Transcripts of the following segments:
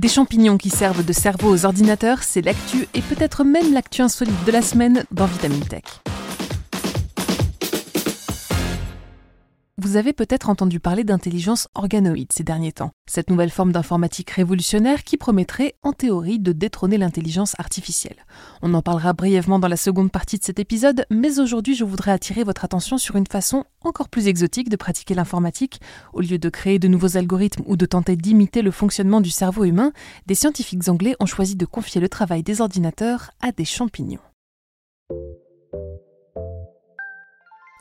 Des champignons qui servent de cerveau aux ordinateurs, c'est l'actu et peut-être même l'actu insolite de la semaine dans Vitamine Tech. Vous avez peut-être entendu parler d'intelligence organoïde ces derniers temps, cette nouvelle forme d'informatique révolutionnaire qui promettrait, en théorie, de détrôner l'intelligence artificielle. On en parlera brièvement dans la seconde partie de cet épisode, mais aujourd'hui je voudrais attirer votre attention sur une façon encore plus exotique de pratiquer l'informatique. Au lieu de créer de nouveaux algorithmes ou de tenter d'imiter le fonctionnement du cerveau humain, des scientifiques anglais ont choisi de confier le travail des ordinateurs à des champignons.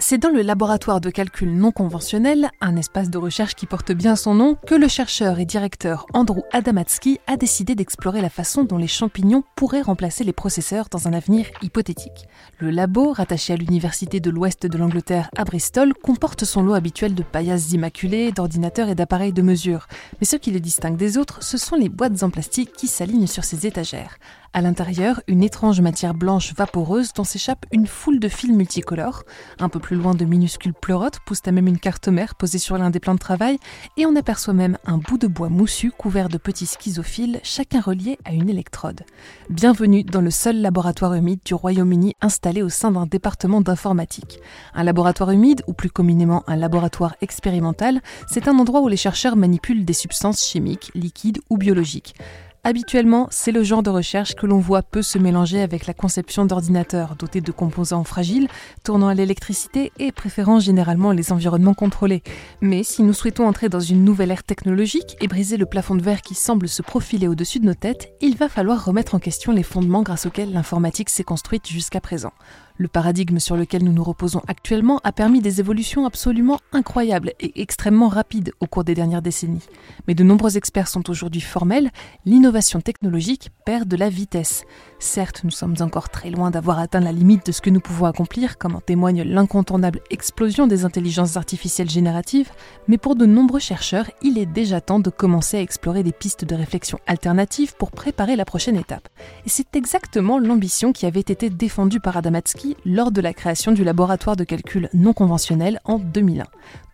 C'est dans le laboratoire de calcul non conventionnel, un espace de recherche qui porte bien son nom, que le chercheur et directeur Andrew Adamatsky a décidé d'explorer la façon dont les champignons pourraient remplacer les processeurs dans un avenir hypothétique. Le labo, rattaché à l'université de l'ouest de l'Angleterre à Bristol, comporte son lot habituel de paillasses immaculées, d'ordinateurs et d'appareils de mesure. Mais ce qui le distingue des autres, ce sont les boîtes en plastique qui s'alignent sur ces étagères. À l'intérieur, une étrange matière blanche vaporeuse dont s'échappe une foule de fils multicolores. Un peu plus loin, de minuscules pleurotes poussent à même une carte mère posée sur l'un des plans de travail, et on aperçoit même un bout de bois moussu couvert de petits schizophiles, chacun relié à une électrode. Bienvenue dans le seul laboratoire humide du Royaume-Uni installé au sein d'un département d'informatique. Un laboratoire humide, ou plus communément un laboratoire expérimental, c'est un endroit où les chercheurs manipulent des substances chimiques, liquides ou biologiques. Habituellement, c'est le genre de recherche que l'on voit peu se mélanger avec la conception d'ordinateurs dotés de composants fragiles, tournant à l'électricité et préférant généralement les environnements contrôlés. Mais si nous souhaitons entrer dans une nouvelle ère technologique et briser le plafond de verre qui semble se profiler au-dessus de nos têtes, il va falloir remettre en question les fondements grâce auxquels l'informatique s'est construite jusqu'à présent. Le paradigme sur lequel nous nous reposons actuellement a permis des évolutions absolument incroyables et extrêmement rapides au cours des dernières décennies. Mais de nombreux experts sont aujourd'hui formels, l'innovation technologique perd de la vitesse. Certes, nous sommes encore très loin d'avoir atteint la limite de ce que nous pouvons accomplir, comme en témoigne l'incontournable explosion des intelligences artificielles génératives, mais pour de nombreux chercheurs, il est déjà temps de commencer à explorer des pistes de réflexion alternatives pour préparer la prochaine étape. Et c'est exactement l'ambition qui avait été défendue par Adamatsky lors de la création du laboratoire de calcul non conventionnel en 2001.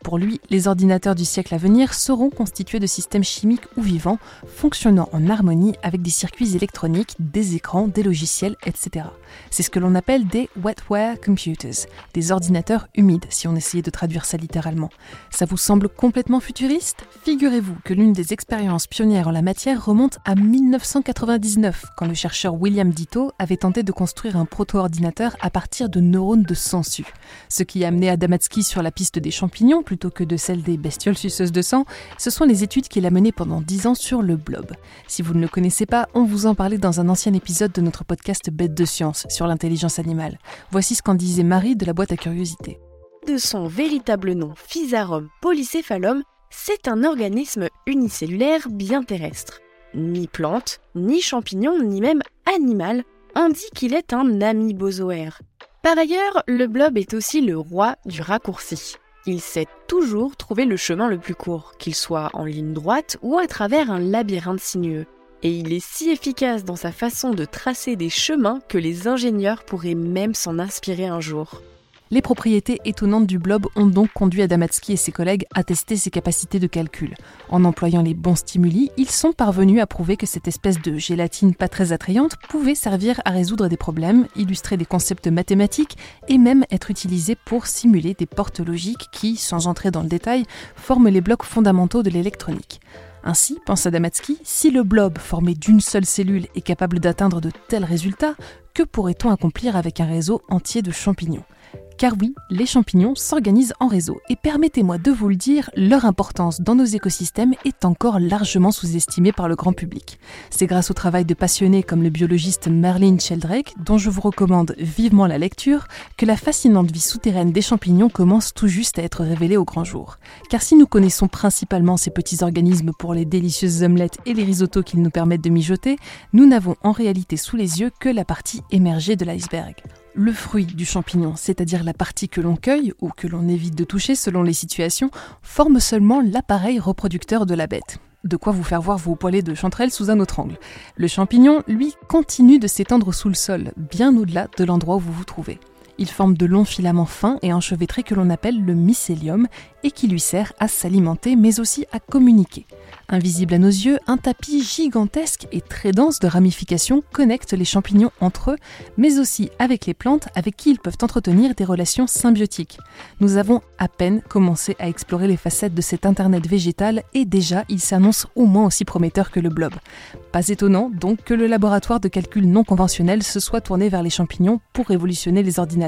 Pour lui, les ordinateurs du siècle à venir seront constitués de systèmes chimiques ou vivants, fonctionnant en harmonie avec des circuits électroniques, des écrans, des logiciels, etc. C'est ce que l'on appelle des wetware computers, des ordinateurs humides, si on essayait de traduire ça littéralement. Ça vous semble complètement futuriste? Figurez-vous que l'une des expériences pionnières en la matière remonte à 1999, quand le chercheur William Ditto avait tenté de construire un proto-ordinateur à partir de neurones de sangsue. Ce qui a amené Adamatsky sur la piste des champignons, plutôt que de celle des bestioles suceuses de sang, ce sont les études qu'il a menées pendant 10 ans sur le blob. Si vous ne le connaissez pas, on vous en parlait dans un ancien épisode de notre podcast Bête de science sur l'intelligence animale. Voici ce qu'en disait Marie de la boîte à curiosité. De son véritable nom, Physarum polycéphalum, c'est un organisme unicellulaire bien terrestre. Ni plante, ni champignon, ni même animal, on dit qu'il est un amibozoaire. Par ailleurs, le blob est aussi le roi du raccourci il sait toujours trouver le chemin le plus court, qu'il soit en ligne droite ou à travers un labyrinthe sinueux. Et il est si efficace dans sa façon de tracer des chemins que les ingénieurs pourraient même s'en inspirer un jour. Les propriétés étonnantes du blob ont donc conduit Adamatsky et ses collègues à tester ses capacités de calcul. En employant les bons stimuli, ils sont parvenus à prouver que cette espèce de gélatine pas très attrayante pouvait servir à résoudre des problèmes, illustrer des concepts mathématiques et même être utilisée pour simuler des portes logiques qui, sans entrer dans le détail, forment les blocs fondamentaux de l'électronique. Ainsi, pense Adamatsky, si le blob formé d'une seule cellule est capable d'atteindre de tels résultats, que pourrait-on accomplir avec un réseau entier de champignons? Car oui, les champignons s'organisent en réseau et permettez-moi de vous le dire, leur importance dans nos écosystèmes est encore largement sous-estimée par le grand public. C'est grâce au travail de passionnés comme le biologiste Merlin Sheldrake, dont je vous recommande vivement la lecture, que la fascinante vie souterraine des champignons commence tout juste à être révélée au grand jour. Car si nous connaissons principalement ces petits organismes pour les délicieuses omelettes et les risottos qu'ils nous permettent de mijoter, nous n'avons en réalité sous les yeux que la partie émergée de l'iceberg le fruit du champignon, c'est-à-dire la partie que l'on cueille ou que l'on évite de toucher selon les situations, forme seulement l'appareil reproducteur de la bête. De quoi vous faire voir vos poêlés de chanterelles sous un autre angle. Le champignon, lui, continue de s'étendre sous le sol, bien au-delà de l'endroit où vous vous trouvez. Ils forment de longs filaments fins et enchevêtrés que l'on appelle le mycélium et qui lui sert à s'alimenter mais aussi à communiquer. Invisible à nos yeux, un tapis gigantesque et très dense de ramifications connecte les champignons entre eux, mais aussi avec les plantes avec qui ils peuvent entretenir des relations symbiotiques. Nous avons à peine commencé à explorer les facettes de cet Internet végétal et déjà il s'annonce au moins aussi prometteur que le blob. Pas étonnant donc que le laboratoire de calcul non conventionnel se soit tourné vers les champignons pour révolutionner les ordinateurs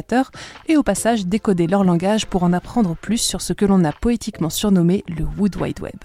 et au passage décoder leur langage pour en apprendre plus sur ce que l'on a poétiquement surnommé le Wood Wide Web.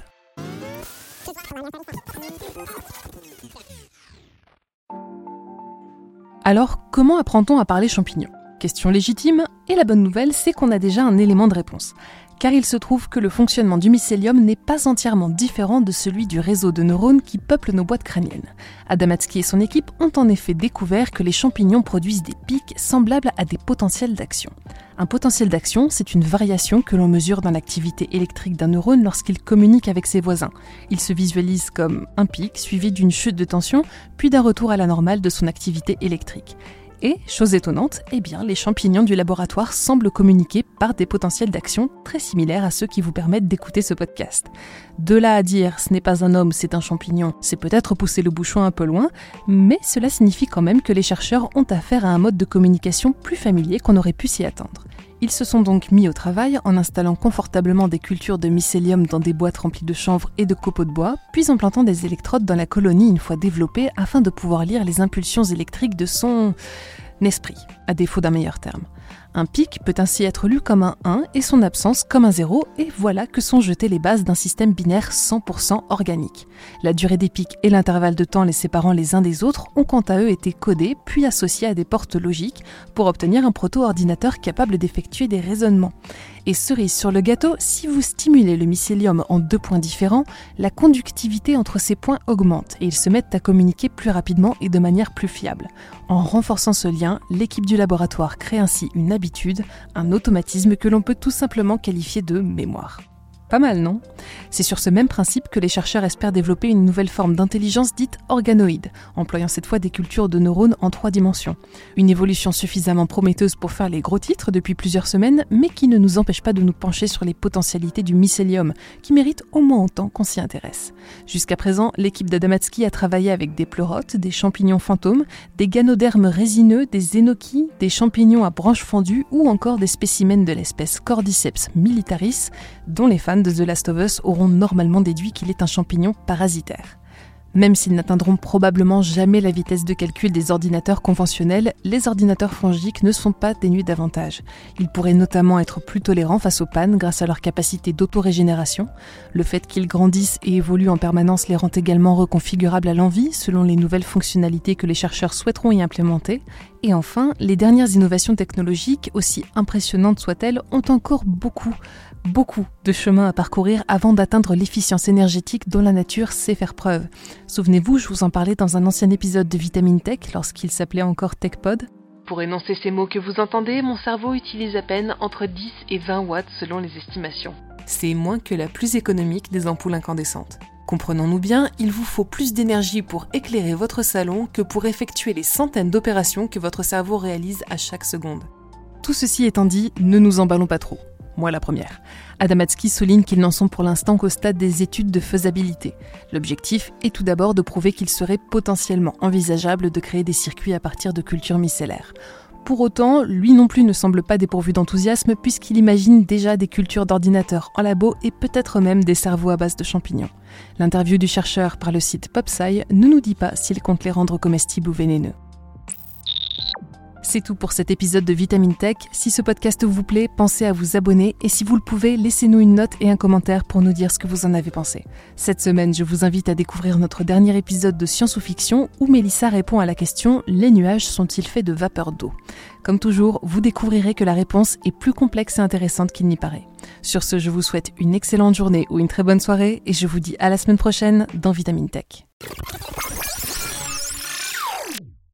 Alors, comment apprend-on à parler champignons Question légitime, et la bonne nouvelle, c'est qu'on a déjà un élément de réponse car il se trouve que le fonctionnement du mycélium n'est pas entièrement différent de celui du réseau de neurones qui peuple nos boîtes crâniennes. Adamatsky et son équipe ont en effet découvert que les champignons produisent des pics semblables à des potentiels d'action. Un potentiel d'action, c'est une variation que l'on mesure dans l'activité électrique d'un neurone lorsqu'il communique avec ses voisins. Il se visualise comme un pic suivi d'une chute de tension, puis d'un retour à la normale de son activité électrique. Et, chose étonnante, eh bien, les champignons du laboratoire semblent communiquer par des potentiels d'action très similaires à ceux qui vous permettent d'écouter ce podcast. De là à dire ce n'est pas un homme, c'est un champignon, c'est peut-être pousser le bouchon un peu loin, mais cela signifie quand même que les chercheurs ont affaire à un mode de communication plus familier qu'on aurait pu s'y attendre. Ils se sont donc mis au travail en installant confortablement des cultures de mycélium dans des boîtes remplies de chanvre et de copeaux de bois, puis en plantant des électrodes dans la colonie une fois développée afin de pouvoir lire les impulsions électriques de son esprit, à défaut d'un meilleur terme. Un pic peut ainsi être lu comme un 1 et son absence comme un 0, et voilà que sont jetées les bases d'un système binaire 100% organique. La durée des pics et l'intervalle de temps les séparant les uns des autres ont quant à eux été codés puis associés à des portes logiques pour obtenir un proto-ordinateur capable d'effectuer des raisonnements. Et cerise sur le gâteau, si vous stimulez le mycélium en deux points différents, la conductivité entre ces points augmente et ils se mettent à communiquer plus rapidement et de manière plus fiable. En renforçant ce lien, l'équipe du laboratoire crée ainsi une habitude, un automatisme que l'on peut tout simplement qualifier de mémoire. Pas mal, non? C'est sur ce même principe que les chercheurs espèrent développer une nouvelle forme d'intelligence dite organoïde, employant cette fois des cultures de neurones en trois dimensions. Une évolution suffisamment prometteuse pour faire les gros titres depuis plusieurs semaines, mais qui ne nous empêche pas de nous pencher sur les potentialités du mycélium, qui mérite au moins autant qu'on s'y intéresse. Jusqu'à présent, l'équipe d'Adamatsky a travaillé avec des pleurotes, des champignons fantômes, des ganodermes résineux, des énoquis, des champignons à branches fendues ou encore des spécimens de l'espèce Cordyceps militaris, dont les fans de The Last of Us auront normalement déduit qu'il est un champignon parasitaire. Même s'ils n'atteindront probablement jamais la vitesse de calcul des ordinateurs conventionnels, les ordinateurs fongiques ne sont pas dénués d'avantages. Ils pourraient notamment être plus tolérants face aux pannes grâce à leur capacité d'autorégénération. Le fait qu'ils grandissent et évoluent en permanence les rend également reconfigurables à l'envie selon les nouvelles fonctionnalités que les chercheurs souhaiteront y implémenter. Et enfin, les dernières innovations technologiques, aussi impressionnantes soient-elles, ont encore beaucoup beaucoup de chemin à parcourir avant d'atteindre l'efficience énergétique dont la nature sait faire preuve. Souvenez-vous, je vous en parlais dans un ancien épisode de Vitamine Tech lorsqu'il s'appelait encore TechPod. Pour énoncer ces mots que vous entendez, mon cerveau utilise à peine entre 10 et 20 watts selon les estimations. C'est moins que la plus économique des ampoules incandescentes. Comprenons-nous bien, il vous faut plus d'énergie pour éclairer votre salon que pour effectuer les centaines d'opérations que votre cerveau réalise à chaque seconde. Tout ceci étant dit, ne nous emballons pas trop moi la première. Adamatsky souligne qu'ils n'en sont pour l'instant qu'au stade des études de faisabilité. L'objectif est tout d'abord de prouver qu'il serait potentiellement envisageable de créer des circuits à partir de cultures micellaires. Pour autant, lui non plus ne semble pas dépourvu d'enthousiasme puisqu'il imagine déjà des cultures d'ordinateurs en labo et peut-être même des cerveaux à base de champignons. L'interview du chercheur par le site PopSci ne nous dit pas s'il compte les rendre comestibles ou vénéneux. C'est tout pour cet épisode de Vitamine Tech. Si ce podcast vous plaît, pensez à vous abonner et si vous le pouvez, laissez-nous une note et un commentaire pour nous dire ce que vous en avez pensé. Cette semaine, je vous invite à découvrir notre dernier épisode de Science ou Fiction où Mélissa répond à la question Les nuages sont-ils faits de vapeur d'eau? Comme toujours, vous découvrirez que la réponse est plus complexe et intéressante qu'il n'y paraît. Sur ce, je vous souhaite une excellente journée ou une très bonne soirée et je vous dis à la semaine prochaine dans Vitamine Tech.